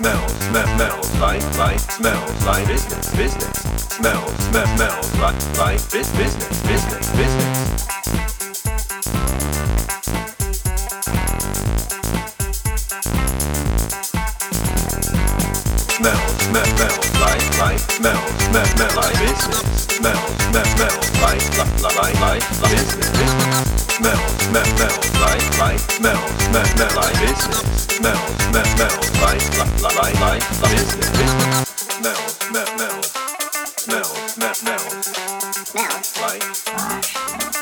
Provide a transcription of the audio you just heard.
smells, smell, smells like, like, smells like business, business. Smells, smell, smells like, like, bis- business, business, business. Smells, smell, smells like, like, smells, smell, smell like business. Smells, smell, smells like, like, like, like, like business, smell, smells like, like, smells, smell, smell like business. Smells, smell, smells like, like, like, like, like business. Smells, smell, smells, smells, smell, smells Smells like.